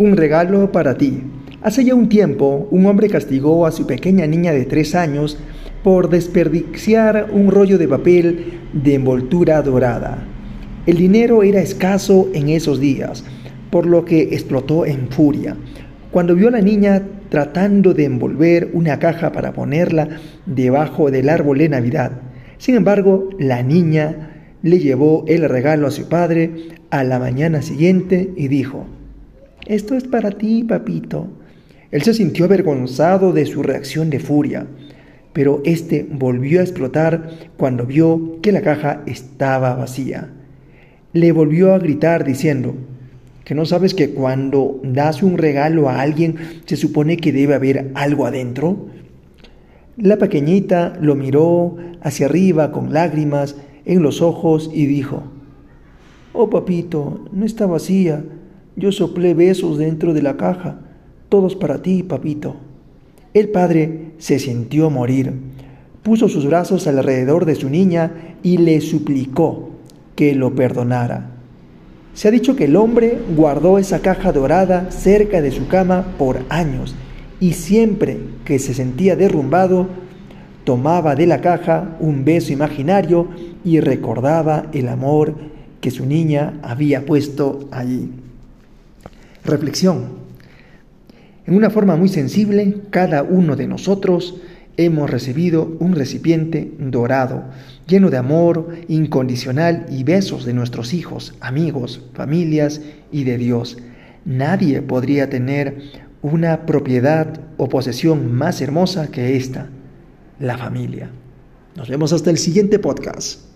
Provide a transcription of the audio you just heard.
Un regalo para ti. Hace ya un tiempo, un hombre castigó a su pequeña niña de tres años por desperdiciar un rollo de papel de envoltura dorada. El dinero era escaso en esos días, por lo que explotó en furia. Cuando vio a la niña tratando de envolver una caja para ponerla debajo del árbol de Navidad. Sin embargo, la niña le llevó el regalo a su padre a la mañana siguiente y dijo, esto es para ti, papito. Él se sintió avergonzado de su reacción de furia, pero éste volvió a explotar cuando vio que la caja estaba vacía. Le volvió a gritar diciendo, que no sabes que cuando das un regalo a alguien se supone que debe haber algo adentro. La pequeñita lo miró hacia arriba con lágrimas en los ojos y dijo, Oh papito, no está vacía, yo soplé besos dentro de la caja, todos para ti, papito. El padre se sintió morir, puso sus brazos alrededor de su niña y le suplicó que lo perdonara. Se ha dicho que el hombre guardó esa caja dorada cerca de su cama por años y siempre que se sentía derrumbado, tomaba de la caja un beso imaginario y recordaba el amor que su niña había puesto allí. Reflexión. En una forma muy sensible, cada uno de nosotros hemos recibido un recipiente dorado, lleno de amor incondicional y besos de nuestros hijos, amigos, familias y de Dios. Nadie podría tener una propiedad o posesión más hermosa que esta, la familia. Nos vemos hasta el siguiente podcast.